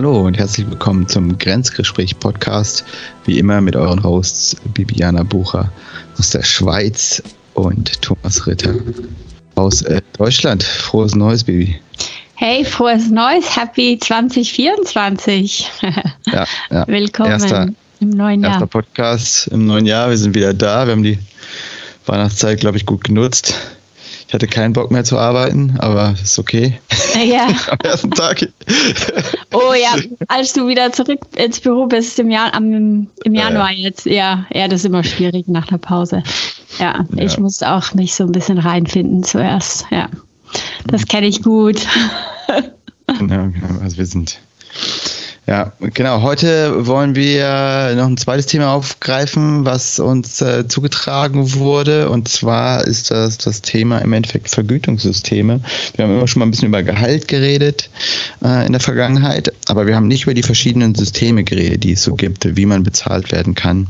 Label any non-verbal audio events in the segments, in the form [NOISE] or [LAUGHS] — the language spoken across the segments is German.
Hallo und herzlich willkommen zum Grenzgespräch Podcast. Wie immer mit euren Hosts Bibiana Bucher aus der Schweiz und Thomas Ritter aus äh, Deutschland. Frohes Neues, Bibi. Hey, frohes Neues, Happy 2024. [LAUGHS] Ja, ja. Willkommen erster, im neuen Jahr. Erster Podcast im neuen Jahr. Wir sind wieder da. Wir haben die Weihnachtszeit, glaube ich, gut genutzt. Ich hatte keinen Bock mehr zu arbeiten, aber ist okay. Ja. [LAUGHS] Am ersten Tag. [LAUGHS] Oh ja, als du wieder zurück ins Büro bist im, Jahr, am, im Januar jetzt, ja, ja, das ist immer schwierig nach der Pause. Ja, Ja. ich musste auch mich so ein bisschen reinfinden zuerst. Ja, das kenne ich gut. [LAUGHS] Genau, genau. Also wir sind. Ja, genau. Heute wollen wir noch ein zweites Thema aufgreifen, was uns äh, zugetragen wurde. Und zwar ist das das Thema im Endeffekt Vergütungssysteme. Wir haben immer schon mal ein bisschen über Gehalt geredet äh, in der Vergangenheit, aber wir haben nicht über die verschiedenen Systeme geredet, die es so gibt, wie man bezahlt werden kann,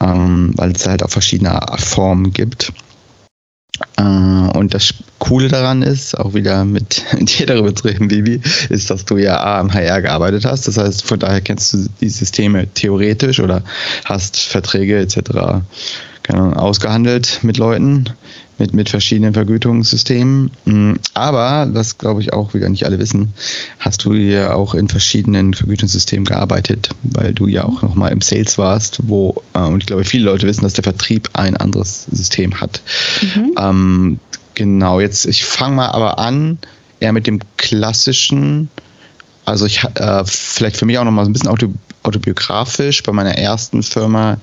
ähm, weil es halt auch verschiedene Formen gibt. Äh, Und das Coole daran ist, auch wieder mit, dir darüber zu reden, Bibi, ist, dass du ja A am HR gearbeitet hast. Das heißt, von daher kennst du die Systeme theoretisch oder hast Verträge etc. Ahnung, ausgehandelt mit Leuten, mit, mit verschiedenen Vergütungssystemen. Mm, Aber, was glaube ich auch wieder nicht alle wissen, hast du ja auch in verschiedenen Vergütungssystemen gearbeitet, weil du ja auch nochmal im Sales warst, wo, äh, und ich glaube, viele Leute wissen, dass der Vertrieb ein anderes System hat. Mhm. Ähm, genau, jetzt, ich fange mal aber an, eher mit dem klassischen, also ich, äh, vielleicht für mich auch nochmal so ein bisschen auto, autobiografisch, bei meiner ersten Firma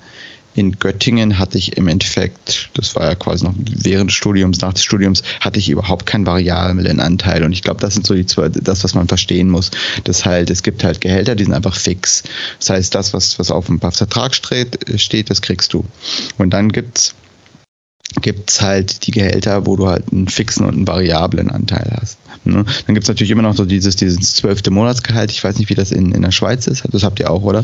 in Göttingen hatte ich im Endeffekt, das war ja quasi noch während des Studiums, nach des Studiums, hatte ich überhaupt keinen variablen Anteil. Und ich glaube, das sind so die zwei, das, was man verstehen muss. Das halt, es gibt halt Gehälter, die sind einfach fix. Das heißt, das, was, was auf dem Vertrag steht, steht, das kriegst du. Und dann gibt's gibt's halt die Gehälter, wo du halt einen fixen und einen variablen Anteil hast. Ne? Dann gibt's natürlich immer noch so dieses, dieses zwölfte Monatsgehalt. Ich weiß nicht, wie das in, in der Schweiz ist. Das habt ihr auch, oder?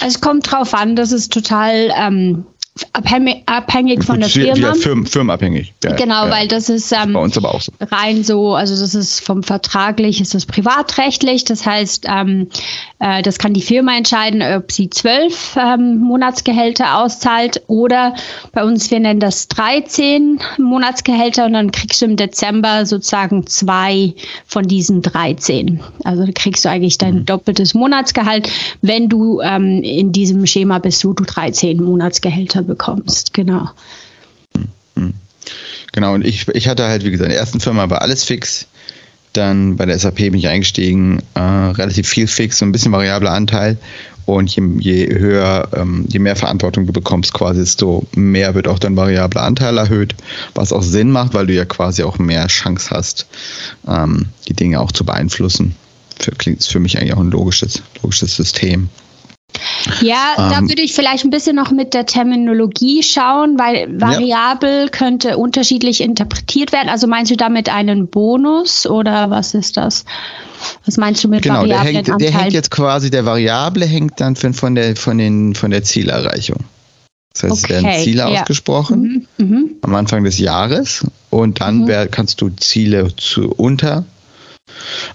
Also es kommt drauf an, das ist total ähm, abhängig, abhängig von der Firma. Wieder firm, firmenabhängig. Ja, Genau, ja. weil das ist ähm, Bei uns aber auch so. rein so, also das ist vom vertraglich, ist das privatrechtlich. Das heißt, ähm, äh, das kann die Firma entscheiden, ob sie zwölf ähm, Monatsgehälter auszahlt oder bei uns, wir nennen das 13 Monatsgehälter und dann kriegst du im Dezember sozusagen zwei von diesen 13. Also kriegst du eigentlich dein doppeltes Monatsgehalt, wenn du ähm, in diesem Schema bist, wo du 13 Monatsgehälter bekommst. Genau. Genau, und ich, ich hatte halt, wie gesagt, in der ersten Firma war alles fix. Dann bei der SAP bin ich eingestiegen, äh, relativ viel fix, so ein bisschen variabler Anteil. Und je, je höher, ähm, je mehr Verantwortung du bekommst, quasi, desto mehr wird auch dein variabler Anteil erhöht, was auch Sinn macht, weil du ja quasi auch mehr Chance hast, ähm, die Dinge auch zu beeinflussen. Für, klingt für mich eigentlich auch ein logisches, logisches System. Ja, da Ähm, würde ich vielleicht ein bisschen noch mit der Terminologie schauen, weil variabel könnte unterschiedlich interpretiert werden. Also meinst du damit einen Bonus oder was ist das? Was meinst du mit Genau, der variablen hängt, der hängt jetzt quasi, der Variable hängt dann von, von, der, von, den, von der Zielerreichung. Das heißt, es werden Okay, Ziele ja. ausgesprochen mhm, mhm. am Anfang des Jahres und dann Mhm. kannst du Ziele zu unter,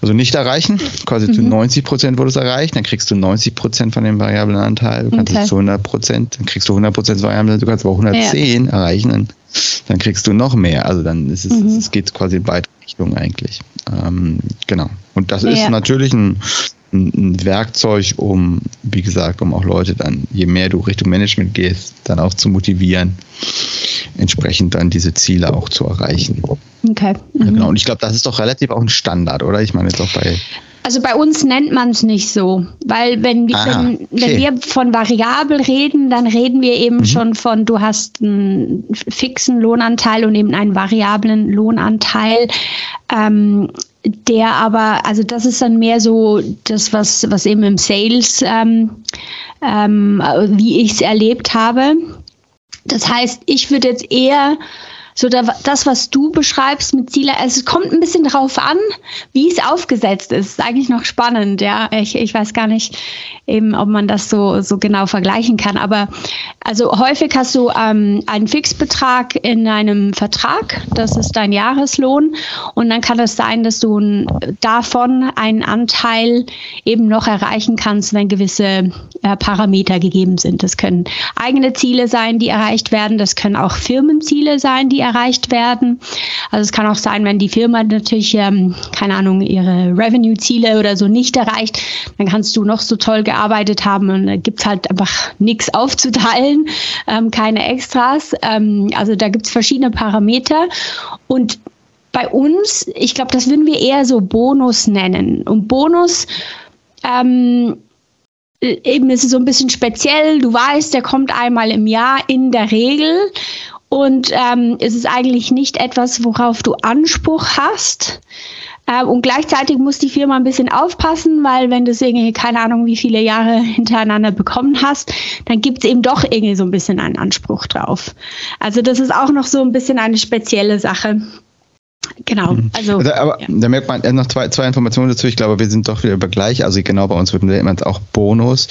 also nicht erreichen, quasi zu Mhm. 90 Prozent wurde es erreicht, dann kriegst du 90 Prozent von dem variablen Anteil, du kannst Okay. es zu 100 Prozent, dann kriegst du 100 Prozent variablen, du kannst aber auch 110 erreichen, dann, dann kriegst du noch mehr. Also dann ist es, Mhm. es geht quasi in beide Richtungen eigentlich. Ähm, genau. Und das ist Ja. natürlich ein, ein, Werkzeug, um, wie gesagt, um auch Leute dann, je mehr du Richtung Management gehst, dann auch zu motivieren, entsprechend dann diese Ziele auch zu erreichen. Okay. Ja, Mhm. genau. Und ich glaube, das ist doch relativ auch ein Standard, oder? Ich meine jetzt auch bei. Also bei uns nennt man es nicht so, weil wenn, wir- Aha, wenn, wenn okay. wir von variabel reden, dann reden wir eben Mhm. schon von, du hast einen fixen Lohnanteil und eben einen variablen Lohnanteil. Ähm, der aber, also das ist dann mehr so das, was, was eben im Sales, ähm, ähm, wie ich es erlebt habe. Das heißt, ich würde jetzt eher so da, das, was du beschreibst mit Ziele, also es kommt ein bisschen drauf an, wie es aufgesetzt ist. Ist eigentlich noch spannend, ja. Ich, ich weiß gar nicht, eben, ob man das so, so genau vergleichen kann. Aber Also häufig hast du ähm, einen Fixbetrag in einem Vertrag, das ist dein Jahreslohn und dann kann es sein, dass du davon einen Anteil eben noch erreichen kannst, wenn gewisse äh, Parameter gegeben sind. Das können eigene Ziele sein, die erreicht werden, das können auch Firmenziele sein, die erreicht werden. Also es kann auch sein, wenn die Firma natürlich, ähm, keine Ahnung, ihre Revenue-Ziele oder so nicht erreicht, dann kannst du noch so toll gearbeitet haben und da gibt es halt einfach nichts aufzuteilen ähm, keine Extras. Ähm, also da gibt es verschiedene Parameter. Und bei uns, ich glaube, das würden wir eher so Bonus nennen. Und Bonus, ähm, eben ist es so ein bisschen speziell. Du weißt, der kommt einmal im Jahr in der Regel. Und ähm, es ist eigentlich nicht etwas, worauf du Anspruch hast. Äh, und gleichzeitig muss die Firma ein bisschen aufpassen, weil wenn du es irgendwie, keine Ahnung, wie viele Jahre [LAUGHS] hintereinander bekommen hast, dann gibt es eben doch irgendwie so ein bisschen einen Anspruch drauf. Also das ist auch noch so ein bisschen eine spezielle Sache. Genau. Mhm. Also, aber ja. da merkt man äh, noch zwei, zwei Informationen dazu. Ich glaube, wir sind doch wieder über gleich. Also genau bei uns wird man auch Bonus.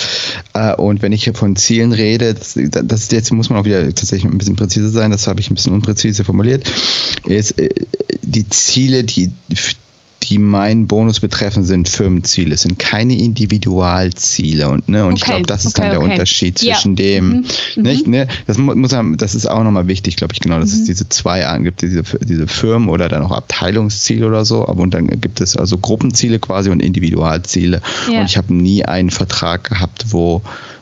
Äh, und wenn ich hier von Zielen rede, das, das jetzt muss man auch wieder tatsächlich ein bisschen präziser sein. Das habe ich ein bisschen unpräzise formuliert. Ist äh, die Ziele, die die meinen Bonus betreffen, sind Firmenziele, es sind keine Individualziele. Und, ne, und okay, ich glaube, das ist okay, dann der okay. Unterschied zwischen ja. dem, mhm. mhm. nicht, ne, das muss das ist auch nochmal wichtig, glaube ich, genau, dass mhm. es diese zwei angibt, diese, diese Firmen oder dann auch Abteilungsziele oder so, aber und dann gibt es also Gruppenziele quasi und Individualziele. Ja. Und ich habe nie einen Vertrag gehabt, wo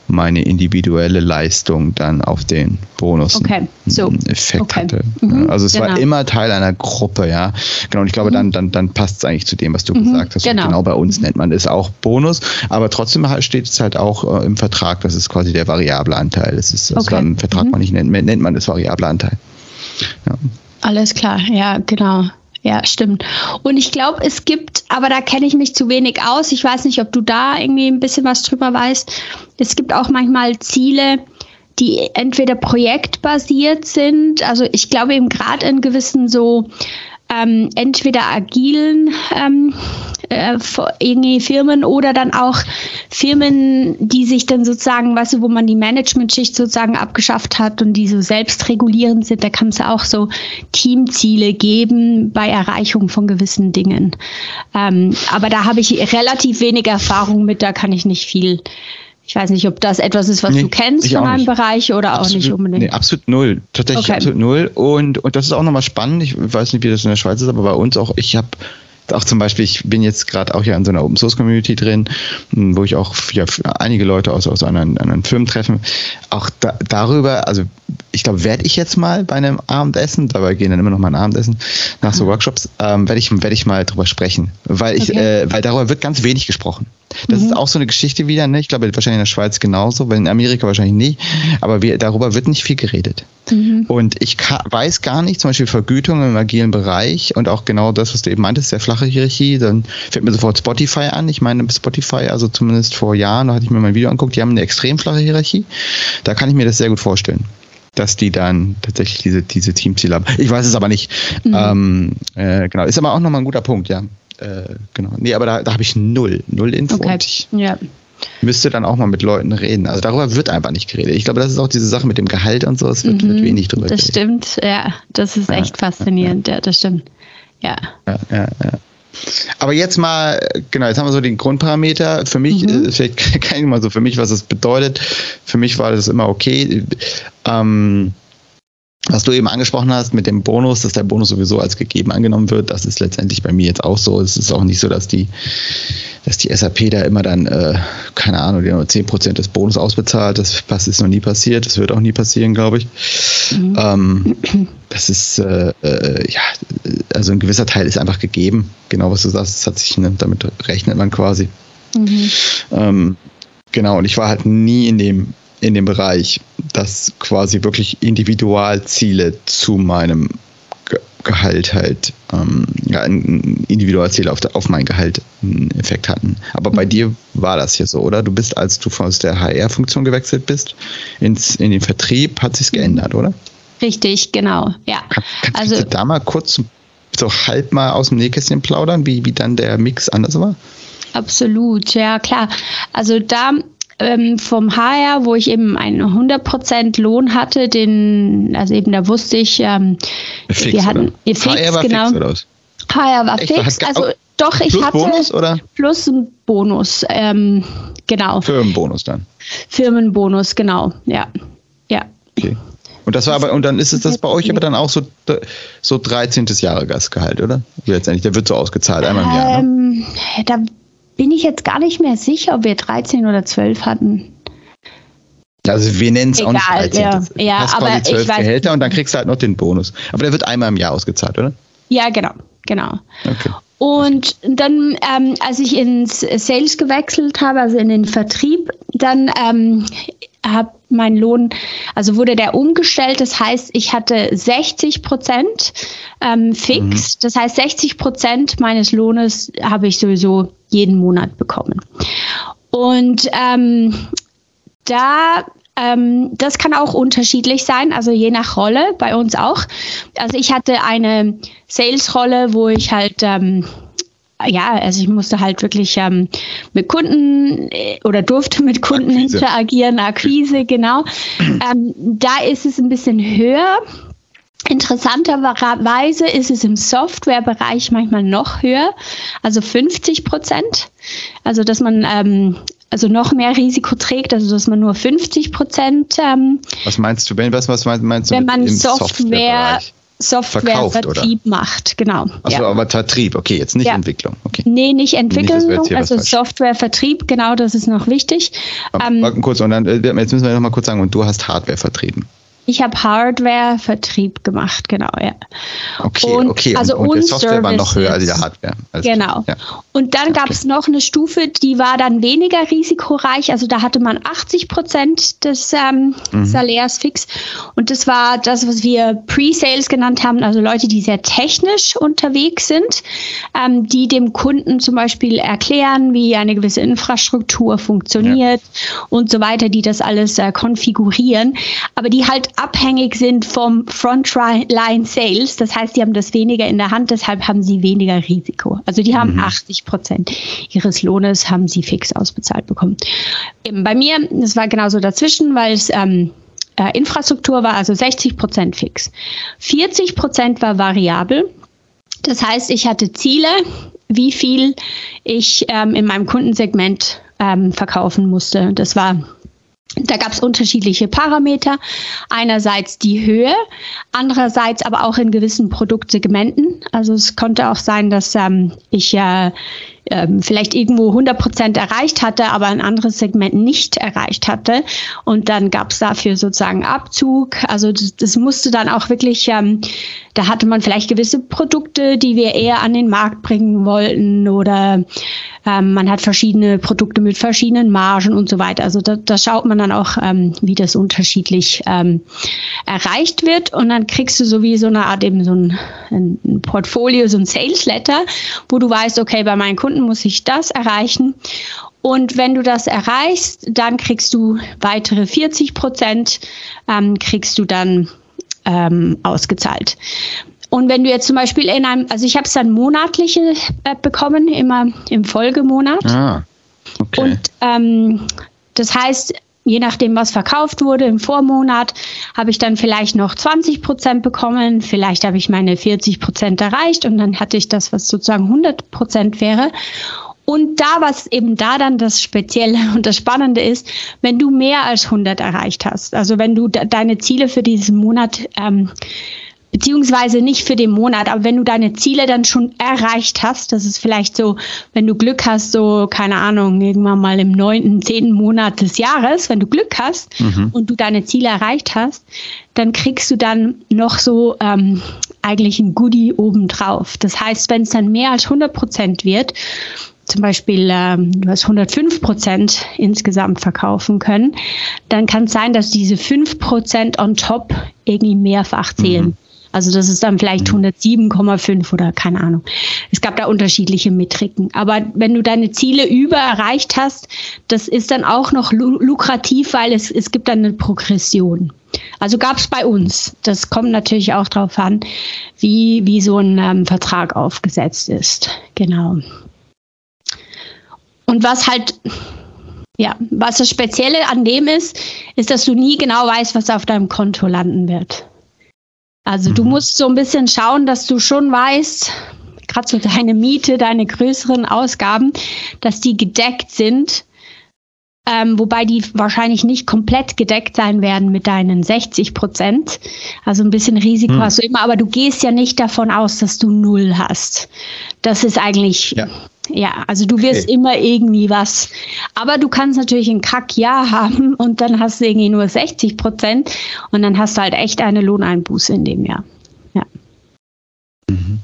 meine individuelle Leistung dann auf den Bonus okay. so. Effekt okay. hatte. Mhm. Also es genau. war immer Teil einer Gruppe, ja. Genau, und ich glaube, mhm. dann, dann, dann passt es eigentlich zu dem, was du mhm. gesagt hast. Genau. genau bei uns nennt man es auch Bonus, aber trotzdem steht es halt auch äh, im Vertrag, das ist quasi der variable Anteil. Das ist also okay. im Vertrag mhm. man nicht nennt, nennt man das variable Anteil. Ja. Alles klar, ja, genau. Ja, stimmt. Und ich glaube, es gibt, aber da kenne ich mich zu wenig aus. Ich weiß nicht, ob du da irgendwie ein bisschen was drüber weißt. Es gibt auch manchmal Ziele, die entweder projektbasiert sind. Also ich glaube eben gerade in gewissen so ähm, entweder agilen ähm, äh, irgendwie Firmen oder dann auch Firmen, die sich dann sozusagen, weißt du, wo man die Management-Schicht sozusagen abgeschafft hat und die so selbstregulierend sind, da kann es auch so Teamziele geben bei Erreichung von gewissen Dingen. Ähm, aber da habe ich relativ wenig Erfahrung mit, da kann ich nicht viel ich weiß nicht, ob das etwas ist, was nee, du kennst in einem Bereich oder absolut, auch nicht unbedingt. Nee, absolut null. Tatsächlich okay. absolut null. Und, und das ist auch nochmal spannend. Ich weiß nicht, wie das in der Schweiz ist, aber bei uns auch, ich habe auch zum Beispiel, ich bin jetzt gerade auch hier in so einer Open Source Community drin, wo ich auch ja, einige Leute aus, aus anderen, anderen Firmen treffe. Auch da, darüber, also ich glaube, werde ich jetzt mal bei einem Abendessen, dabei gehen dann immer noch mal ein Abendessen nach so mhm. Workshops, ähm, werde ich, werd ich mal drüber sprechen. Weil ich, okay. äh, weil darüber wird ganz wenig gesprochen. Das mhm. ist auch so eine Geschichte wieder, ne? Ich glaube, wahrscheinlich in der Schweiz genauso, weil in Amerika wahrscheinlich nicht. Aber wir, darüber wird nicht viel geredet. Mhm. Und ich weiß gar nicht, zum Beispiel Vergütung im agilen Bereich und auch genau das, was du eben meintest, sehr flache Hierarchie, dann fällt mir sofort Spotify an. Ich meine, Spotify, also zumindest vor Jahren, da hatte ich mir mein Video angeguckt, die haben eine extrem flache Hierarchie. Da kann ich mir das sehr gut vorstellen dass die dann tatsächlich diese, diese Teamziele haben. Ich weiß es aber nicht. Mhm. Ähm, äh, genau, ist aber auch nochmal ein guter Punkt, ja. Äh, genau. Nee, aber da, da habe ich null, null Info. Okay. Ich ja. Müsste dann auch mal mit Leuten reden. Also darüber wird einfach nicht geredet. Ich glaube, das ist auch diese Sache mit dem Gehalt und so, es wird, mhm, wird wenig drüber Das geredet. stimmt, ja. Das ist echt ja, faszinierend, ja. ja, das stimmt. Ja. Ja, ja, ja. Aber jetzt mal, genau, jetzt haben wir so den Grundparameter. Für mich, mhm. Vielleicht kann ich mal so für mich, was das bedeutet. Für mich war das immer okay. Ähm, was du eben angesprochen hast mit dem Bonus, dass der Bonus sowieso als gegeben angenommen wird, das ist letztendlich bei mir jetzt auch so. Es ist auch nicht so, dass die, dass die SAP da immer dann, äh, keine Ahnung, die nur 10% des Bonus ausbezahlt. Das, das ist noch nie passiert. Das wird auch nie passieren, glaube ich. Mhm. Ähm, [CLEARS THROAT] das ist, äh, äh, ja, also ein gewisser Teil ist einfach gegeben. Genau, was du sagst, das hat sich, ne, damit rechnet man quasi. Mhm. Ähm, genau, und ich war halt nie in dem in dem Bereich, dass quasi wirklich Individualziele zu meinem Gehalt halt, ähm, ja, ein Individualziel auf, auf mein Gehalt einen Effekt hatten. Aber bei mhm. dir war das hier so, oder? Du bist, als du aus der HR-Funktion gewechselt bist, ins, in den Vertrieb, hat sich's geändert, oder? Richtig, genau, ja. Kann, kannst also, du da mal kurz so halb mal aus dem Nähkästchen plaudern, wie, wie dann der Mix anders war? Absolut, ja klar. Also da ähm, vom HR, wo ich eben einen 100% Lohn hatte, den, also eben da wusste ich, ähm, Fix, wir hatten oder? fix, HR war genau. fix, oder was? HR war Echt? fix. Also doch, ich Plus hatte Bonus oder? plus ein Bonus, ähm, genau, Firmenbonus dann. Firmenbonus, genau, ja, ja. Okay. Und das war aber, und dann ist es das bei euch aber dann auch so, so 13. Jahresgehalt, oder? Letztendlich, der wird so ausgezahlt, einmal im Jahr. Ne? Ähm, da bin ich jetzt gar nicht mehr sicher, ob wir 13 oder 12 hatten. Also wir nennen es auch nicht Egal, 13. ja. Das Ja, hast aber quasi ich 12 weiß- Gehälter und dann kriegst du halt noch den Bonus. Aber der wird einmal im Jahr ausgezahlt, oder? Ja, genau, genau. Okay. Und dann, ähm, als ich ins Sales gewechselt habe, also in den Vertrieb, dann ähm, habe mein Lohn, also wurde der umgestellt. Das heißt, ich hatte 60 Prozent ähm, fix. Das heißt, 60 Prozent meines Lohnes habe ich sowieso jeden Monat bekommen. Und ähm, da, ähm, das kann auch unterschiedlich sein, also je nach Rolle, bei uns auch. Also ich hatte eine Sales-Rolle, wo ich halt, ähm, ja, also ich musste halt wirklich ähm, mit Kunden äh, oder durfte mit Kunden Akquise. interagieren, Akquise, [LAUGHS] genau. ähm, da ist es ein bisschen höher. Interessanterweise ist es im Softwarebereich manchmal noch höher, also 50 Prozent. Also dass man ähm, also noch mehr Risiko trägt, also dass man nur 50 Prozent, ähm, Was meinst du, Ben? Was, was meinst, meinst du wenn man im Software, Softwarebereich? Softwarevertrieb macht, genau. Achso, ja. aber Vertrieb, okay, jetzt nicht Ja. Entwicklung. Okay. Nee, nicht Entwicklung, was also falsch. Softwarevertrieb, genau, das ist noch wichtig. Aber Ähm, kurz, und dann, äh, jetzt müssen wir noch mal kurz sagen, und du hast Hardware vertrieben. Ich habe Hardware-Vertrieb gemacht, genau, ja. Okay, Und- okay. also und, und und Software war noch höher als die Services. Hardware. Alles Genau. Ja. Und dann gab es noch eine Stufe, die war dann weniger risikoreich. Also da hatte man 80 Prozent des ähm, Mhm. Salärs fix. Und das war das, was wir Pre-Sales genannt haben. Also Leute, die sehr technisch unterwegs sind, ähm, die dem Kunden zum Beispiel erklären, wie eine gewisse Infrastruktur funktioniert und so weiter, die das alles äh, konfigurieren. Aber die halt abhängig sind vom Frontline Sales. Das heißt, die haben das weniger in der Hand, deshalb haben sie weniger Risiko. Also die haben 80 Prozent ihres Lohnes haben sie fix ausbezahlt bekommen. Eben bei mir, das war genauso dazwischen, weil es ähm, äh, Infrastruktur war, also 60 Prozent fix. 40 Prozent war variabel. Das heißt, ich hatte Ziele, wie viel ich ähm, in meinem Kundensegment ähm, verkaufen musste. Das war da gab es unterschiedliche Parameter. Einerseits die Höhe, andererseits aber auch in gewissen Produktsegmenten. Also es konnte auch sein, dass ähm, ich ja ähm, vielleicht irgendwo 100 Prozent erreicht hatte, aber ein anderes Segment nicht erreicht hatte. Und dann gab es dafür sozusagen Abzug. Also das, das musste dann auch wirklich, ähm, da hatte man vielleicht gewisse Produkte, die wir eher an den Markt bringen wollten oder ähm, man hat verschiedene Produkte mit verschiedenen Margen und so weiter. Also da, da schaut man dann auch, ähm, wie das unterschiedlich ähm, erreicht wird. Und dann kriegst du so wie so eine Art eben so ein, ein Portfolio, so ein Sales Letter, wo du weißt, okay, bei meinen Kunden muss ich das erreichen. Und wenn du das erreichst, dann kriegst du weitere 40 Prozent, ähm, kriegst du dann ähm, ausgezahlt. Und wenn du jetzt zum Beispiel in einem, also ich habe es dann monatliche äh, bekommen, immer im Folgemonat. Ah, okay. Und ähm, das heißt, je nachdem, was verkauft wurde im Vormonat, habe ich dann vielleicht noch 20 Prozent bekommen. Vielleicht habe ich meine 40 Prozent erreicht und dann hatte ich das, was sozusagen 100 Prozent wäre. Und da, was eben da dann das Spezielle [LAUGHS] und das Spannende ist, wenn du mehr als 100 erreicht hast, also wenn du de deine Ziele für diesen Monat ähm, beziehungsweise nicht für den Monat, aber wenn du deine Ziele dann schon erreicht hast, das ist vielleicht so, wenn du Glück hast, so, keine Ahnung, irgendwann mal im neunten, zehnten Monat des Jahres, wenn du Glück hast und du deine Ziele erreicht hast, dann kriegst du dann noch so ähm, eigentlich ein Goodie obendrauf. Das heißt, wenn es dann mehr als 100 Prozent wird, zum Beispiel ähm, du hast 105 Prozent insgesamt verkaufen können, dann kann es sein, dass diese 5 Prozent on top irgendwie mehrfach zählen. Also das ist dann vielleicht 107,5 oder keine Ahnung. Es gab da unterschiedliche Metriken. Aber wenn du deine Ziele über erreicht hast, das ist dann auch noch lu lukrativ, weil es, es gibt dann eine Progression. Also gab es bei uns. Das kommt natürlich auch darauf an, wie, wie so ein ähm, Vertrag aufgesetzt ist. Genau. Und was halt Ja, was das Spezielle an dem ist, ist, dass du nie genau weißt, was auf deinem Konto landen wird. Also mhm. du musst so ein bisschen schauen, dass du schon weißt, gerade so deine Miete, deine größeren Ausgaben, dass die gedeckt sind. Ähm, wobei die wahrscheinlich nicht komplett gedeckt sein werden mit deinen 60 Prozent. Also ein bisschen Risiko hm. hast du immer, aber du gehst ja nicht davon aus, dass du null hast. Das ist eigentlich, ja, ja also du wirst okay. immer irgendwie was. Aber du kannst natürlich ein Kackjahr haben und dann hast du irgendwie nur 60 Prozent und dann hast du halt echt eine Lohneinbuße in dem Jahr. Ja. Mhm.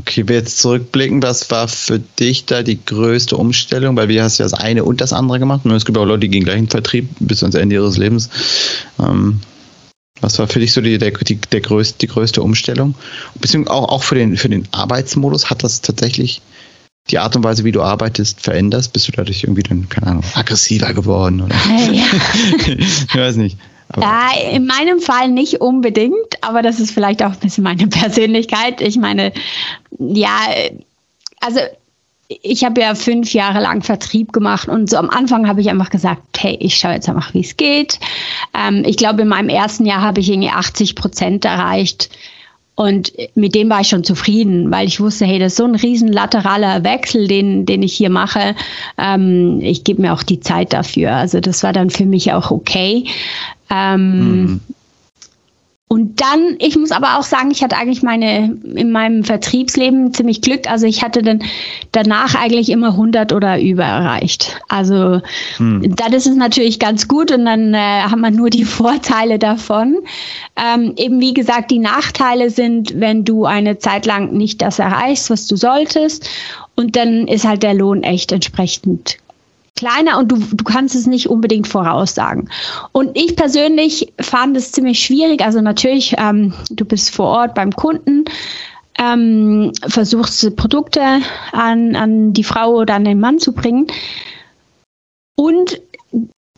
Okay, wir jetzt zurückblicken, was war für dich da die größte Umstellung? Weil wir hast ja das eine und das andere gemacht. Und es gibt auch Leute, die gehen gleich in den Vertrieb bis ans Ende ihres Lebens. Ähm, was war für dich so die, der, die, der größte, die größte Umstellung? Beziehungsweise auch, auch für, den, für den Arbeitsmodus hat das tatsächlich die Art und Weise, wie du arbeitest, veränderst? Bist du dadurch irgendwie dann, keine Ahnung, aggressiver geworden? Oder? [LAUGHS] Ja. [LAUGHS] ich weiß nicht. Aber ja, in meinem Fall nicht unbedingt, aber das ist vielleicht auch ein bisschen meine [LAUGHS] Persönlichkeit. Ich meine, ja, also ich habe ja fünf Jahre lang Vertrieb gemacht und so am Anfang habe ich einfach gesagt, hey, ich schaue jetzt einfach, wie es geht. Ähm, ich glaube, in meinem ersten Jahr habe ich irgendwie 80 Prozent erreicht. Und mit dem war ich schon zufrieden, weil ich wusste, hey, das ist so ein riesen lateraler Wechsel, den, den ich hier mache. Ähm, ich gebe mir auch die Zeit dafür. Also das war dann für mich auch okay. Ähm, mhm. Und dann, ich muss aber auch sagen, ich hatte eigentlich meine, in meinem Vertriebsleben ziemlich Glück. Also ich hatte dann danach eigentlich immer 100 oder über erreicht. Also hm. dann ist es natürlich ganz gut und dann äh, hat man nur die [LAUGHS] Vorteile davon. Ähm, eben wie gesagt, die Nachteile sind, wenn du eine Zeit lang nicht das erreichst, was du solltest. Und dann ist halt der Lohn echt entsprechend kleiner und du, du kannst es nicht unbedingt voraussagen. Und ich persönlich fand es ziemlich schwierig. Also natürlich, ähm, du bist vor Ort beim Kunden, ähm, versuchst Produkte an, an die Frau oder an den Mann zu bringen. Und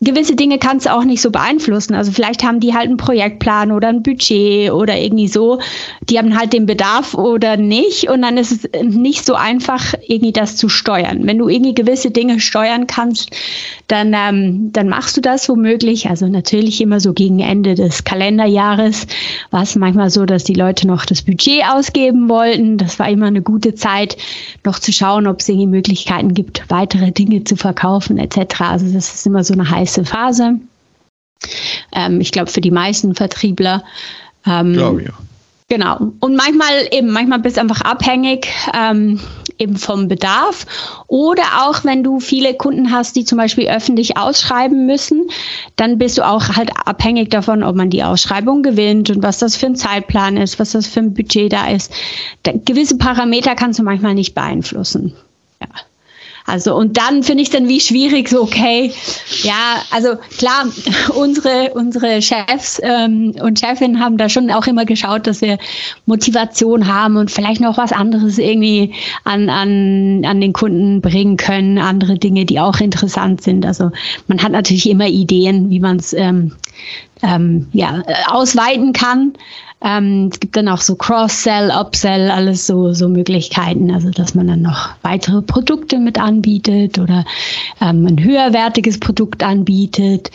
gewisse Dinge kannst du auch nicht so beeinflussen. Also vielleicht haben die halt einen Projektplan oder ein Budget oder irgendwie so. Die haben halt den Bedarf oder nicht. Und dann ist es nicht so einfach, irgendwie das zu steuern. Wenn du irgendwie gewisse Dinge steuern kannst, dann, ähm, dann machst du das womöglich. Also natürlich immer so gegen Ende des Kalenderjahres war es manchmal so, dass die Leute noch das Budget ausgeben wollten. Das war immer eine gute Zeit, noch zu schauen, ob es irgendwie Möglichkeiten gibt, weitere Dinge zu verkaufen etc. Also das ist immer so eine heiße heiße Phase. Ähm, ich glaube, für die meisten Vertriebler. Ähm, glaube ja. Genau. Und manchmal eben, manchmal bist du einfach abhängig ähm, eben vom Bedarf. Oder auch wenn du viele Kunden hast, die zum Beispiel öffentlich ausschreiben müssen, dann bist du auch halt abhängig davon, ob man die Ausschreibung gewinnt und was das für ein Zeitplan ist, was das für ein Budget da ist. Da, gewisse Parameter kannst du manchmal nicht beeinflussen. Ja. Also und dann finde ich dann wie schwierig so okay, ja, also klar, [LAUGHS] unsere unsere Chefs ähm, und Chefinnen haben da schon auch immer geschaut, dass wir Motivation haben und vielleicht noch was anderes irgendwie an an an den Kunden bringen können, andere Dinge, die auch interessant sind. Also man hat natürlich immer Ideen, wie man es ähm, ähm, ja ausweiten kann. Ähm, es gibt dann auch so Cross-Sell, Upsell, alles so, so Möglichkeiten, also dass man dann noch weitere Produkte mit anbietet oder ähm, ein höherwertiges Produkt anbietet.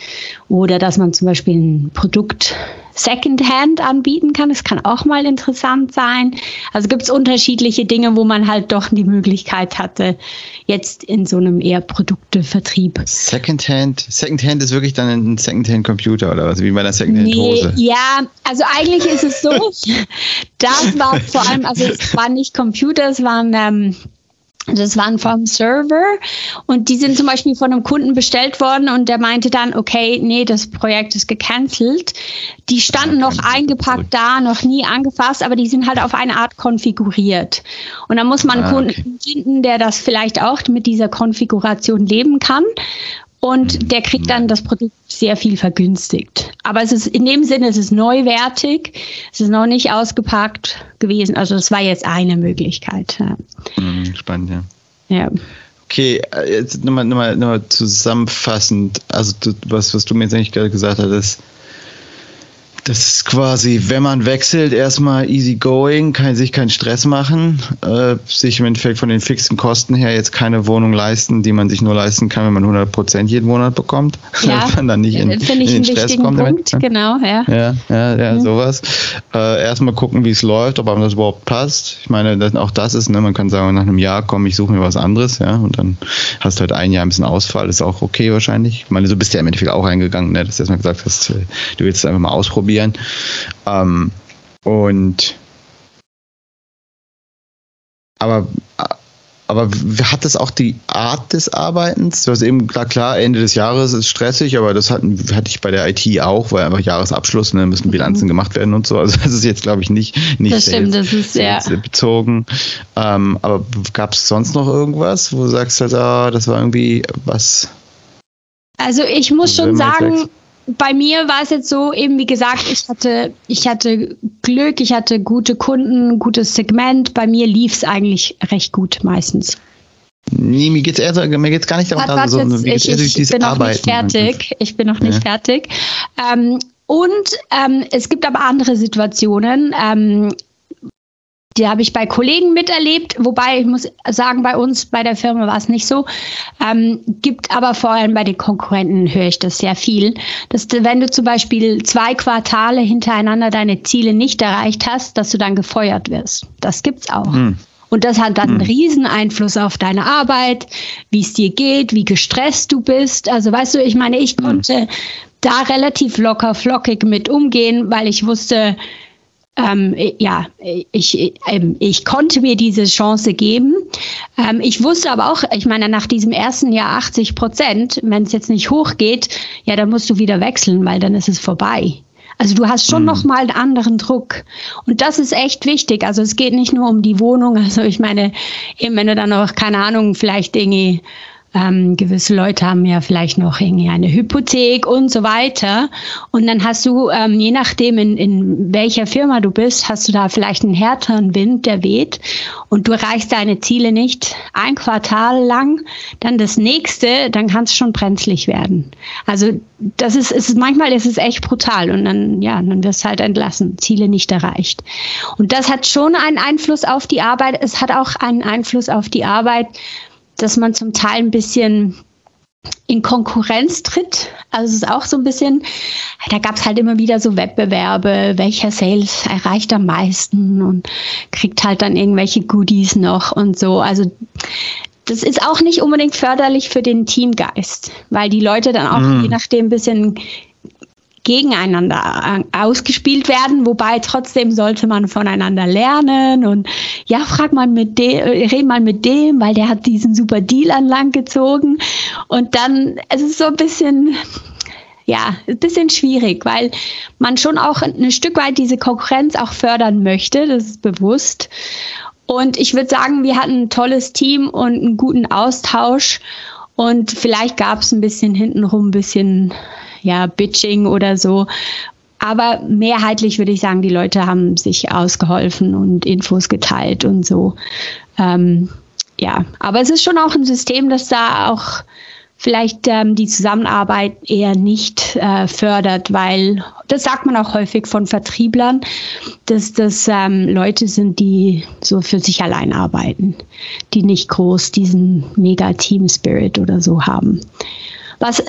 Oder dass man zum Beispiel ein Produkt Secondhand anbieten kann. Das kann auch mal interessant sein. Also gibt es unterschiedliche Dinge, wo man halt doch die Möglichkeit hatte, jetzt in so einem eher Produktevertrieb. Secondhand, Secondhand ist wirklich dann ein Secondhand-Computer oder was, wie bei einer Secondhand-Hose? Nee, ja, also eigentlich ist es so, [LAUGHS] das war vor allem, also es waren nicht Computer, es waren ähm, das waren vom Server und die sind zum Beispiel von einem Kunden bestellt worden und der meinte dann, okay, nee, das Projekt ist gecancelt. Die standen noch eingepackt da, noch nie angefasst, aber die sind halt auf eine Art konfiguriert. Und da muss man einen ah, Kunden okay. finden, der das vielleicht auch mit dieser Konfiguration leben kann. Und mhm. der kriegt dann das Produkt sehr viel vergünstigt. Aber es ist in dem Sinne, es ist neuwertig, es ist noch nicht ausgepackt gewesen. Also das war jetzt eine Möglichkeit. Ja. Mhm, spannend, ja. Ja. Okay, äh, jetzt nochmal, nochmal, nochmal zusammenfassend, also du, was, was du mir jetzt eigentlich gerade gesagt hast, Das ist quasi, wenn man wechselt, erstmal easy going, kann sich keinen Stress machen, äh, sich im Endeffekt von den fixen Kosten her jetzt keine Wohnung leisten, die man sich nur leisten kann, wenn man 100 Prozent jeden Monat bekommt. Ja, [LAUGHS] man dann nicht in, in den Stress kommt. Punkt, damit. genau, ja. Ja, ja, ja mhm. sowas. Äh, erstmal gucken, wie es läuft, ob einem das überhaupt passt. Ich meine, das, auch das ist, ne, man kann sagen, nach einem Jahr komm, ich suche mir was anderes, ja, und dann hast du halt ein Jahr ein bisschen Ausfall, ist auch okay wahrscheinlich. Ich meine, du bist ja im Endeffekt auch eingegangen, ne, dass du erstmal gesagt hast, äh, du willst es einfach mal ausprobieren ausprobieren. Ähm, und aber aber hat das auch die Art des Arbeitens? Du hast eben klar, klar, Ende des Jahres ist stressig, aber das hatten, hatte ich bei der IT auch, weil einfach Jahresabschluss, ne, müssen Bilanzen mhm. gemacht werden und so. Also das ist jetzt, glaube ich, nicht, nicht das stimmt, das ist, ja. bezogen. Ähm, aber gab es sonst noch irgendwas, wo du sagst, halt, ah, das war irgendwie was? Also ich muss schon sagen, bei mir war es jetzt so, eben wie gesagt, ich hatte, ich hatte Glück, ich hatte gute Kunden, gutes Segment. Bei mir lief es eigentlich recht gut meistens. Nee, mir geht's eher so, mir geht's gar nicht darum, warte, warte, also, ich, ich, ich bin noch nicht fertig. Ich bin noch nicht ja. fertig. Ähm, und ähm, es gibt aber andere Situationen. Ähm, die habe ich bei Kollegen miterlebt, wobei ich muss sagen, bei uns, bei der Firma war es nicht so. Ähm, gibt aber vor allem bei den Konkurrenten höre ich das sehr viel. Dass du, wenn du zum Beispiel zwei Quartale hintereinander deine Ziele nicht erreicht hast, dass du dann gefeuert wirst. Das gibt's auch. Hm. Und das hat dann einen hm. riesen Einfluss auf deine Arbeit, wie es dir geht, wie gestresst du bist. Also weißt du, ich meine, ich hm. konnte da relativ locker flockig mit umgehen, weil ich wusste, ähm, ja, ich, ähm, ich konnte mir diese Chance geben. Ähm, ich wusste aber auch, ich meine, nach diesem ersten Jahr 80 Prozent, wenn es jetzt nicht hochgeht, ja, dann musst du wieder wechseln, weil dann ist es vorbei. Also du hast schon mhm. noch mal einen anderen Druck. Und das ist echt wichtig. Also es geht nicht nur um die Wohnung. Also ich meine, eben wenn du dann noch, keine Ahnung, vielleicht irgendwie ähm, gewisse Leute haben ja vielleicht noch irgendwie eine Hypothek und so weiter. Und dann hast du, ähm, je nachdem, in, in welcher Firma du bist, hast du da vielleicht einen härteren Wind, der weht und du erreichst deine Ziele nicht ein Quartal lang, dann das nächste, dann kann es schon brenzlig werden. Also das ist, ist manchmal ist es echt brutal und dann, ja, dann wirst du halt entlassen, Ziele nicht erreicht. Und das hat schon einen Einfluss auf die Arbeit. Es hat auch einen Einfluss auf die Arbeit, dass man zum Teil ein bisschen in Konkurrenz tritt. Also es ist auch so ein bisschen, da gab es halt immer wieder so Wettbewerbe, welcher Sales erreicht am meisten und kriegt halt dann irgendwelche Goodies noch und so. Also das ist auch nicht unbedingt förderlich für den Teamgeist, weil die Leute dann auch mm. je nachdem ein bisschen gegeneinander äh, ausgespielt werden, wobei trotzdem sollte man voneinander lernen und ja, frag mal mit dem, red mal mit dem, weil der hat diesen super Deal an Land gezogen und dann, es ist so ein bisschen, ja, ein bisschen schwierig, weil man schon auch ein Stück weit diese Konkurrenz auch fördern möchte, das ist bewusst. Und ich würde sagen, wir hatten ein tolles Team und einen guten Austausch. Und vielleicht gab es ein bisschen hintenrum ein bisschen ja, Bitching oder so. Aber mehrheitlich würde ich sagen, die Leute haben sich ausgeholfen und Infos geteilt und so. Ähm, ja, aber es ist schon auch ein System, das da auch vielleicht ähm, die Zusammenarbeit eher nicht äh, fördert, weil das sagt man auch häufig von Vertrieblern, dass das ähm, Leute sind, die so für sich allein arbeiten, die nicht groß diesen Mega-Team-Spirit oder so haben. Was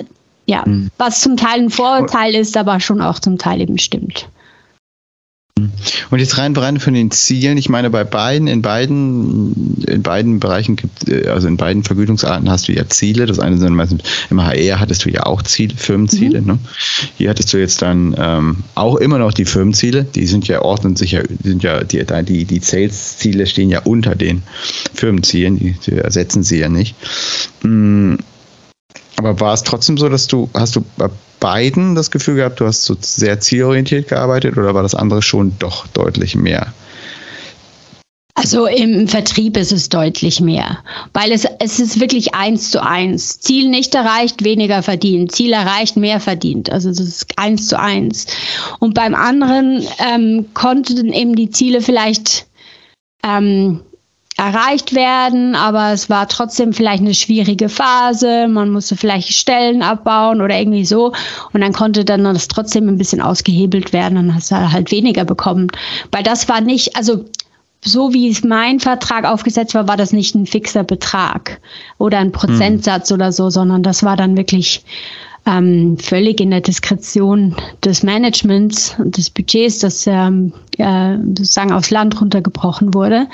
ja, mhm. was zum Teil ein Vorurteil ist, aber schon auch zum Teil eben stimmt. Und jetzt rein rein von den Zielen. Ich meine, bei beiden, in beiden, in beiden Bereichen gibt, äh, also in beiden Vergütungsarten hast du ja Ziele. Das eine sind meistens im HR hattest du ja auch Ziele, Firmenziele. Mhm. Ne? Hier hattest du jetzt dann ähm, auch immer noch die Firmenziele. Die sind ja ordnen sich ja, sind ja die die die Sales-Ziele stehen ja unter den Firmenzielen. Die, die ersetzen sie ja nicht. Mhm. Aber war es trotzdem so, dass du, hast du bei beiden das Gefühl gehabt, du hast so sehr zielorientiert gearbeitet oder war das andere schon doch deutlich mehr? Also im Vertrieb ist es deutlich mehr, weil es, es ist wirklich eins zu eins. Ziel nicht erreicht, weniger verdient. Ziel erreicht, mehr verdient. Also es ist eins zu eins. Und beim anderen ähm, konnten eben die Ziele vielleicht ähm, erreicht werden, aber es war trotzdem vielleicht eine schwierige Phase. Man musste vielleicht Stellen abbauen oder irgendwie so. Und dann konnte dann das trotzdem ein bisschen ausgehebelt werden. Dann hast du halt weniger bekommen. Weil das war nicht, also so wie es mein Vertrag aufgesetzt war, war das nicht ein fixer Betrag oder ein Prozentsatz mhm. oder so, sondern das war dann wirklich ähm, völlig in der Diskretion des Managements und des Budgets, das ähm, äh, sozusagen aufs Land runtergebrochen wurde.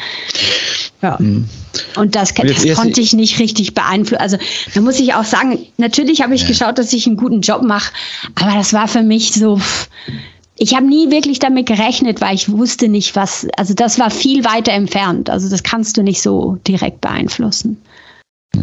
Ja. Mhm. Und das, das konnte ich nicht richtig beeinflussen. Also da muss ich auch sagen, natürlich habe ich ja. geschaut, dass ich einen guten Job mache, aber das war für mich so. Ich habe nie wirklich damit gerechnet, weil ich wusste nicht, was. Also das war viel weiter entfernt. Also das kannst du nicht so direkt beeinflussen. Ja.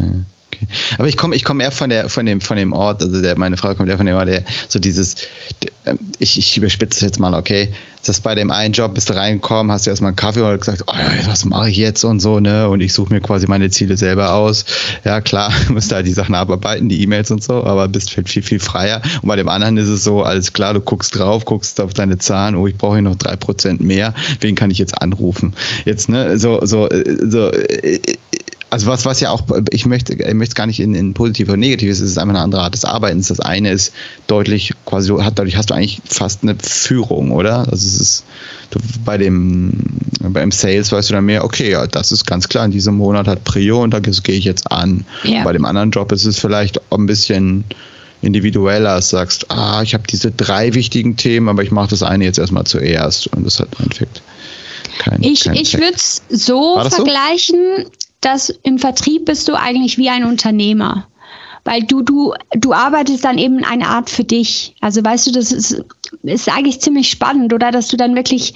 Okay. Aber ich komme ich komm eher von der von dem von dem Ort, also der, meine Frau kommt eher von dem Ort, der so dieses, der, ich, ich überspitze es jetzt mal, okay, das bei dem einen Job bist du reingekommen, hast du erstmal einen Kaffee und gesagt, oh, was mache ich jetzt und so, ne? Und ich suche mir quasi meine Ziele selber aus. Ja, klar, [LAUGHS] musst du halt die Sachen abarbeiten, die E-Mails und so, aber bist halt viel, viel freier. Und bei dem anderen ist es so, alles klar, du guckst drauf, guckst auf deine Zahlen, oh, ich brauche hier noch drei Prozent mehr, wen kann ich jetzt anrufen? Jetzt, ne, so, so, so, also was, was ja auch, ich möchte, ich möchte gar nicht in, in positiv oder negativ, es ist einfach eine andere Art des Arbeitens. Das eine ist deutlich, quasi, hat, dadurch hast du eigentlich fast eine Führung, oder? Also es ist, du, bei dem, beim Sales weißt du dann mehr, okay, ja, das ist ganz klar, in diesem Monat hat Prio und da gehe ich jetzt an. Ja. Bei dem anderen Job ist es vielleicht ein bisschen individueller, sagst, ah, ich habe diese drei wichtigen Themen, aber ich mache das eine jetzt erstmal zuerst und das hat im Endeffekt kein, ich, ich würde es so vergleichen, so? Dass im Vertrieb bist du eigentlich wie ein Unternehmer. Weil du, du, du arbeitest dann eben eine Art für dich. Also weißt du, das ist, ist eigentlich ziemlich spannend, oder? Dass du dann wirklich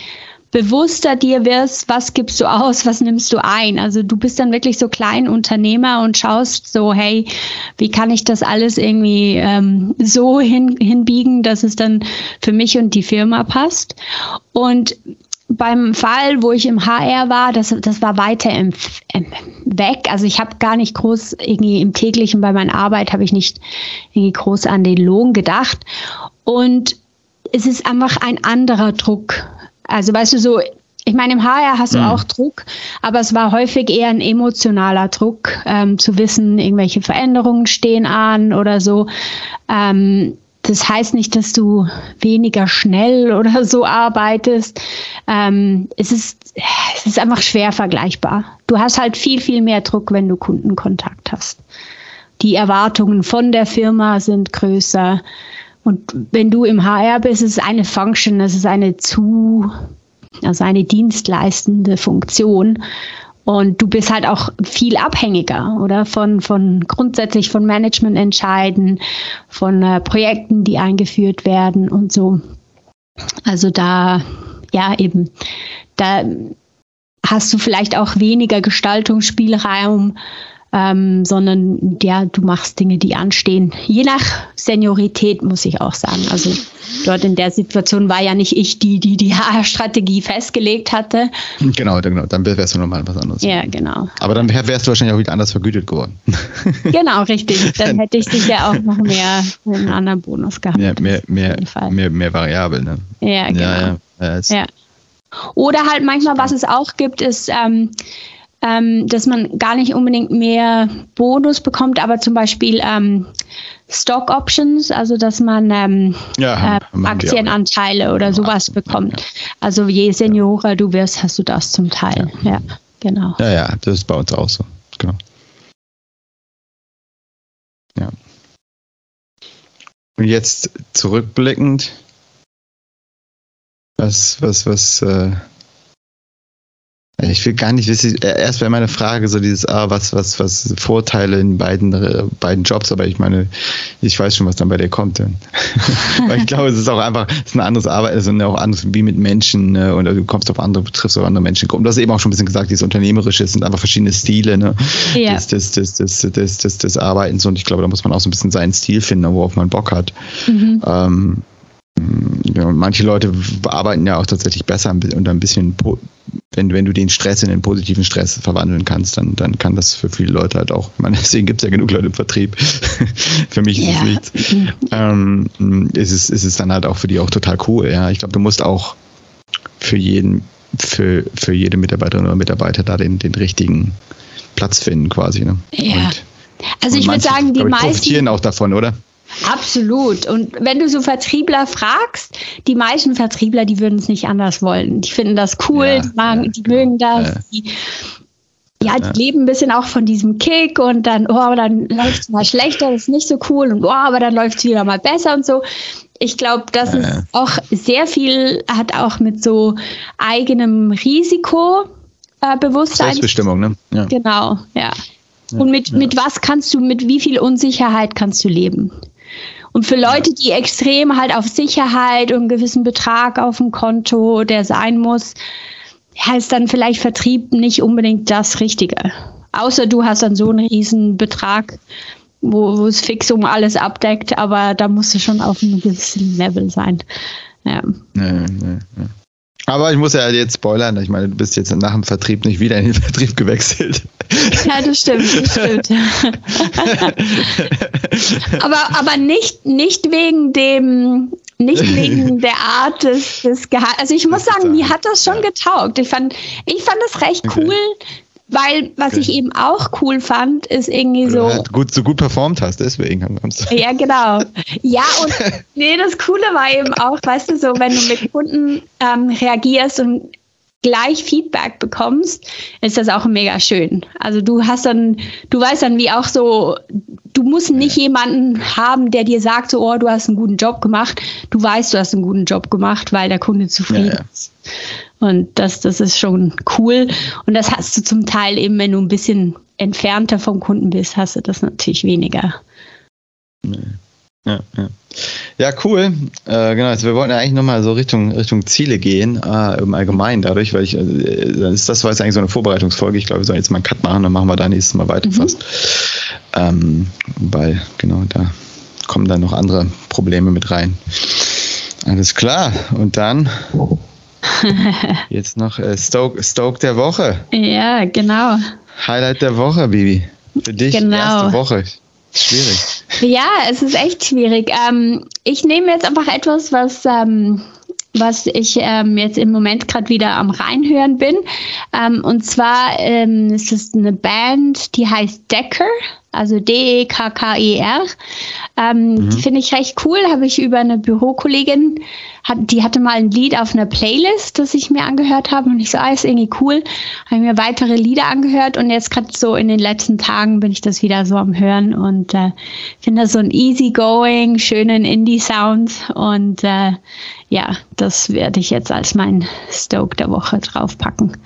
bewusster dir wirst, was gibst du aus, was nimmst du ein. Also du bist dann wirklich so klein Unternehmer und schaust so, hey, wie kann ich das alles irgendwie ähm, so hin, hinbiegen, dass es dann für mich und die Firma passt. Und beim Fall, wo ich im HR war, das, das war weiter im, im weg. Also ich habe gar nicht groß irgendwie im täglichen bei meiner Arbeit habe ich nicht irgendwie groß an den Lohn gedacht. Und es ist einfach ein anderer Druck. Also weißt du so, ich meine, im HR hast du mhm. auch Druck, aber es war häufig eher ein emotionaler Druck, ähm, zu wissen, irgendwelche Veränderungen stehen an oder so. Ähm, das heißt nicht, dass du weniger schnell [LAUGHS] oder so arbeitest. Ähm, es, ist, es ist einfach schwer vergleichbar. Du hast halt viel, viel mehr Druck, wenn du Kundenkontakt hast. Die Erwartungen von der Firma sind größer. Und wenn du im HR bist, ist es eine Function, es ist eine zu, also eine dienstleistende Funktion. Und du bist halt auch viel abhängiger, oder? Von, von grundsätzlich von Management entscheiden, von äh, Projekten, die eingeführt werden und so. Also da, ja, eben, da hast du vielleicht auch weniger Gestaltungsspielraum, ähm, sondern ja, du machst Dinge, die anstehen. Je nach Seniorität muss ich auch sagen. Also dort in der Situation war ja nicht ich die, die die [LAUGHS] HR-Strategie festgelegt hatte. Genau, genau. Dann wärst du nochmal was anderes. Ja, genau. Aber dann wärst du wahrscheinlich auch wieder anders vergütet geworden. [LAUGHS] Genau, richtig. [LAUGHS] Dann hätte ich sicher auch noch mehr einen anderen Bonus gehabt. Ja, mehr, mehr, mehr, mehr Variablen. Ne? Ja, genau. Ja, ja. ja. Oder halt manchmal, was es auch gibt, ist ähm, ähm, dass man gar nicht unbedingt mehr Bonus bekommt, aber zum Beispiel ähm, Stock Options, also dass man ähm, ja, äh, Aktienanteile oder sowas bekommt. Also je seniorer du wirst, hast du das zum Teil. Ja, ja genau. Ja, ja, das ist bei uns auch so. Genau. Ja. Und jetzt zurückblickend, was, was, was, äh, ich will gar nicht wissen, äh, erst wäre meine Frage so dieses, ah, was, was, was Vorteile in beiden, äh, beiden Jobs, aber ich meine, ich weiß schon, was dann bei dir kommt. [LAUGHS] Weil ich glaube, es ist auch einfach, es ist ein anderes Arbeiten, es ist auch anders wie mit Menschen, ne? und du kommst auf andere, triffst auf andere Menschen. Und du hast eben auch schon ein bisschen gesagt, dieses Unternehmerische, es sind einfach verschiedene Stile, ne? Ja. Des, des, des, des, des, des, des Arbeitens und ich glaube, da muss man auch so ein bisschen seinen Stil finden, worauf man Bock hat. Mhm. Ähm, ja, manche Leute arbeiten ja auch tatsächlich besser und ein bisschen, wenn, wenn du den Stress in den positiven Stress verwandeln kannst, dann, dann kann das für viele Leute halt auch, ich meine, [LAUGHS] deswegen gibt es ja genug Leute im Vertrieb. [LAUGHS] für mich ist es nichts. Ähm, ist, es, ist es dann halt auch für die auch total cool. Ja, ich glaube, du musst auch für jeden für, für jede Mitarbeiterin oder Mitarbeiter da den, den richtigen Platz finden quasi. Ne? Ja. Und, also ich würde sagen, die meisten profitieren auch davon, oder? Absolut. Und wenn du so Vertriebler fragst, die meisten Vertriebler, die würden es nicht anders wollen. Die finden das cool, ja, die, mag, ja, die genau. mögen das, ja. die, ja, die leben ein bisschen auch von diesem Kick und dann, oh, dann läuft es mal schlechter, das ist nicht so cool und oh, aber dann läuft es wieder mal besser und so. Ich glaube, das ist auch sehr viel, hat auch mit so eigenem Risikobewusstsein. Äh, Selbstbestimmung, ne? Ja. Genau, ja. Und mit, mit was kannst du, mit wie viel Unsicherheit kannst du leben? Und für Leute, die extrem halt auf Sicherheit und einen gewissen Betrag auf dem Konto, der sein muss, heißt dann vielleicht Vertrieb nicht unbedingt das Richtige. Außer du hast dann so einen riesen Betrag, wo, wo es fix um alles abdeckt, aber da musst du schon auf einem gewissen Level sein. Ja. Nee, nee, nee. Aber ich muss ja jetzt spoilern, ich meine, du bist jetzt nach dem Vertrieb nicht wieder in den [LAUGHS] Vertrieb gewechselt. Ja, das stimmt, das stimmt. [LAUGHS] aber, aber nicht, nicht wegen dem, nicht wegen [LAUGHS] der Art des, des Gehalts. Also ich muss sagen, mir hat das schon getaugt. Ich fand, ich fand das recht cool, weil, was okay. ich eben auch cool fand, ist irgendwie so. Halt gut, so gut performt hast, deswegen haben wir uns. Ja, genau. Ja, und [LAUGHS] nee, das Coole war eben auch, weißt du, so, wenn du mit Kunden ähm, reagierst und gleich Feedback bekommst, ist das auch mega schön. Also du hast dann, du weißt dann, wie auch so, du musst nicht ja. jemanden haben, der dir sagt, so, oh, du hast einen guten Job gemacht. Du weißt, du hast einen guten Job gemacht, weil der Kunde zufrieden ja, ja. ist. Und das, das ist schon cool. Und das hast du zum Teil eben, wenn du ein bisschen entfernter vom Kunden bist, hast du das natürlich weniger. Ja, ja. Ja cool. Äh, genau, also wir wollten ja eigentlich nochmal so Richtung, Richtung Ziele gehen, äh, im Allgemeinen dadurch, weil ich, äh, das war jetzt eigentlich so eine Vorbereitungsfolge. Ich glaube, wir sollen jetzt mal einen Cut machen, dann machen wir da nächstes Mal weiter mhm. fast. Ähm, weil, genau, da kommen dann noch andere Probleme mit rein. Alles klar. Und dann [LAUGHS] Jetzt noch äh, Stoke, Stoke der Woche. Ja, genau. Highlight der Woche, Bibi. Für dich, genau. erste Woche. Schwierig. Ja, es ist echt schwierig. Ähm, ich nehme jetzt einfach etwas, was, ähm, was ich ähm, jetzt im Moment gerade wieder am Reinhören bin. Ähm, und zwar ähm, ist es eine Band, die heißt Decker also D-E-K-K-E-R. Ähm, mhm. Die finde ich recht cool, habe ich über eine Bürokollegin, hat, die hatte mal ein Lied auf einer Playlist, das ich mir angehört habe und ich so, ah, ist irgendwie cool, habe mir weitere Lieder angehört und jetzt gerade so in den letzten Tagen bin ich das wieder so am Hören und äh, finde das so ein easygoing, schönen Indie-Sound und äh, ja, das werde ich jetzt als mein Stoke der Woche draufpacken.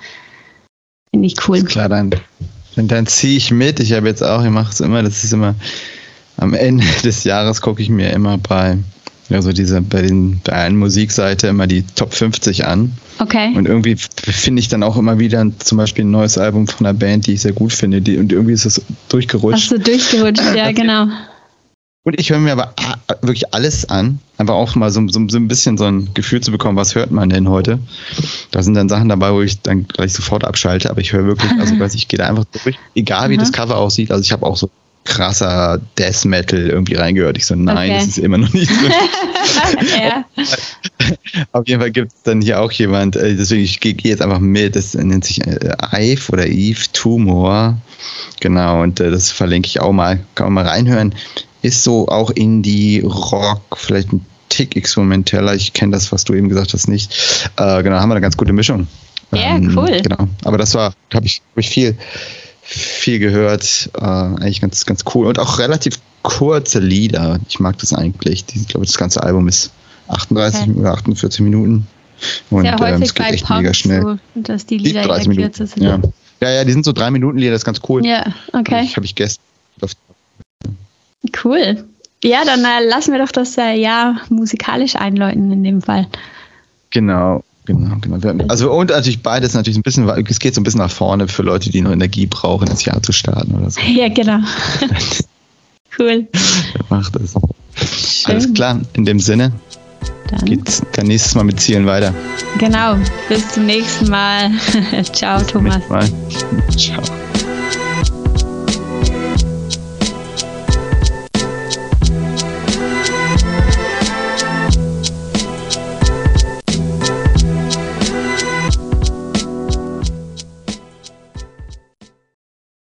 Finde ich cool. Klar, dann und dann ziehe ich mit. Ich habe jetzt auch, ich mache es immer, das ist immer am Ende [LAUGHS] des Jahres gucke ich mir immer bei, also diese, bei den, bei einer Musikseite immer die Top 50 an. Okay. Und irgendwie finde ich dann auch immer wieder zum Beispiel ein neues Album von einer Band, die ich sehr gut finde. Die, und irgendwie ist es durchgerutscht. Hast du durchgerutscht, [LAUGHS] ja, genau. Und ich höre mir aber wirklich alles an, einfach auch mal so, so, so, ein bisschen so ein Gefühl zu bekommen, was hört man denn heute. Da sind dann Sachen dabei, wo ich dann gleich sofort abschalte, aber ich höre wirklich, [LAUGHS] also weiß ich gehe da einfach durch, egal wie Aha. das Cover aussieht. Also ich habe auch so krasser Death Metal irgendwie reingehört. Ich so, nein, okay. das ist immer noch nicht so. [LAUGHS] ja. [LAUGHS] Auf jeden Fall gibt es dann hier auch jemand, äh, deswegen ich gehe jetzt einfach mit, das nennt sich äh, Ive oder Eve Tumor. Genau, und äh, das verlinke ich auch mal, kann man mal reinhören ist so auch Indie, Rock, vielleicht ein Tick experimenteller. Ich kenne das, was du eben gesagt hast, nicht. Äh, genau, haben wir eine ganz gute Mischung. Ja, ähm, cool. Genau. Aber das war, habe ich, hab ich viel, viel gehört. Äh, eigentlich ganz, ganz cool. Und auch relativ kurze Lieder. Ich mag das eigentlich. Ich glaube, das ganze Album ist 38 okay. oder 48 Minuten. Und Sehr häufig ähm, es geht echt Pop mega schnell. So, dass die Lieder 30 Minuten. Sind. Ja. ja, ja, die sind so drei Minuten Lieder, das ist ganz cool. Ja, okay. Ich habe ich gestern Cool. Ja, dann äh, lassen wir doch das äh, Jahr musikalisch einläuten in dem Fall. Genau, genau, genau. Also und natürlich beides natürlich ein bisschen, es geht so ein bisschen nach vorne für Leute, die noch Energie brauchen, das Jahr zu starten oder so. [LAUGHS] Ja, genau. [LAUGHS] cool. Macht es. Alles klar, in dem Sinne. Dann geht's dann nächstes Mal mit Zielen weiter. Genau. Bis zum nächsten Mal. [LAUGHS] Ciao, Thomas. Mal. Ciao.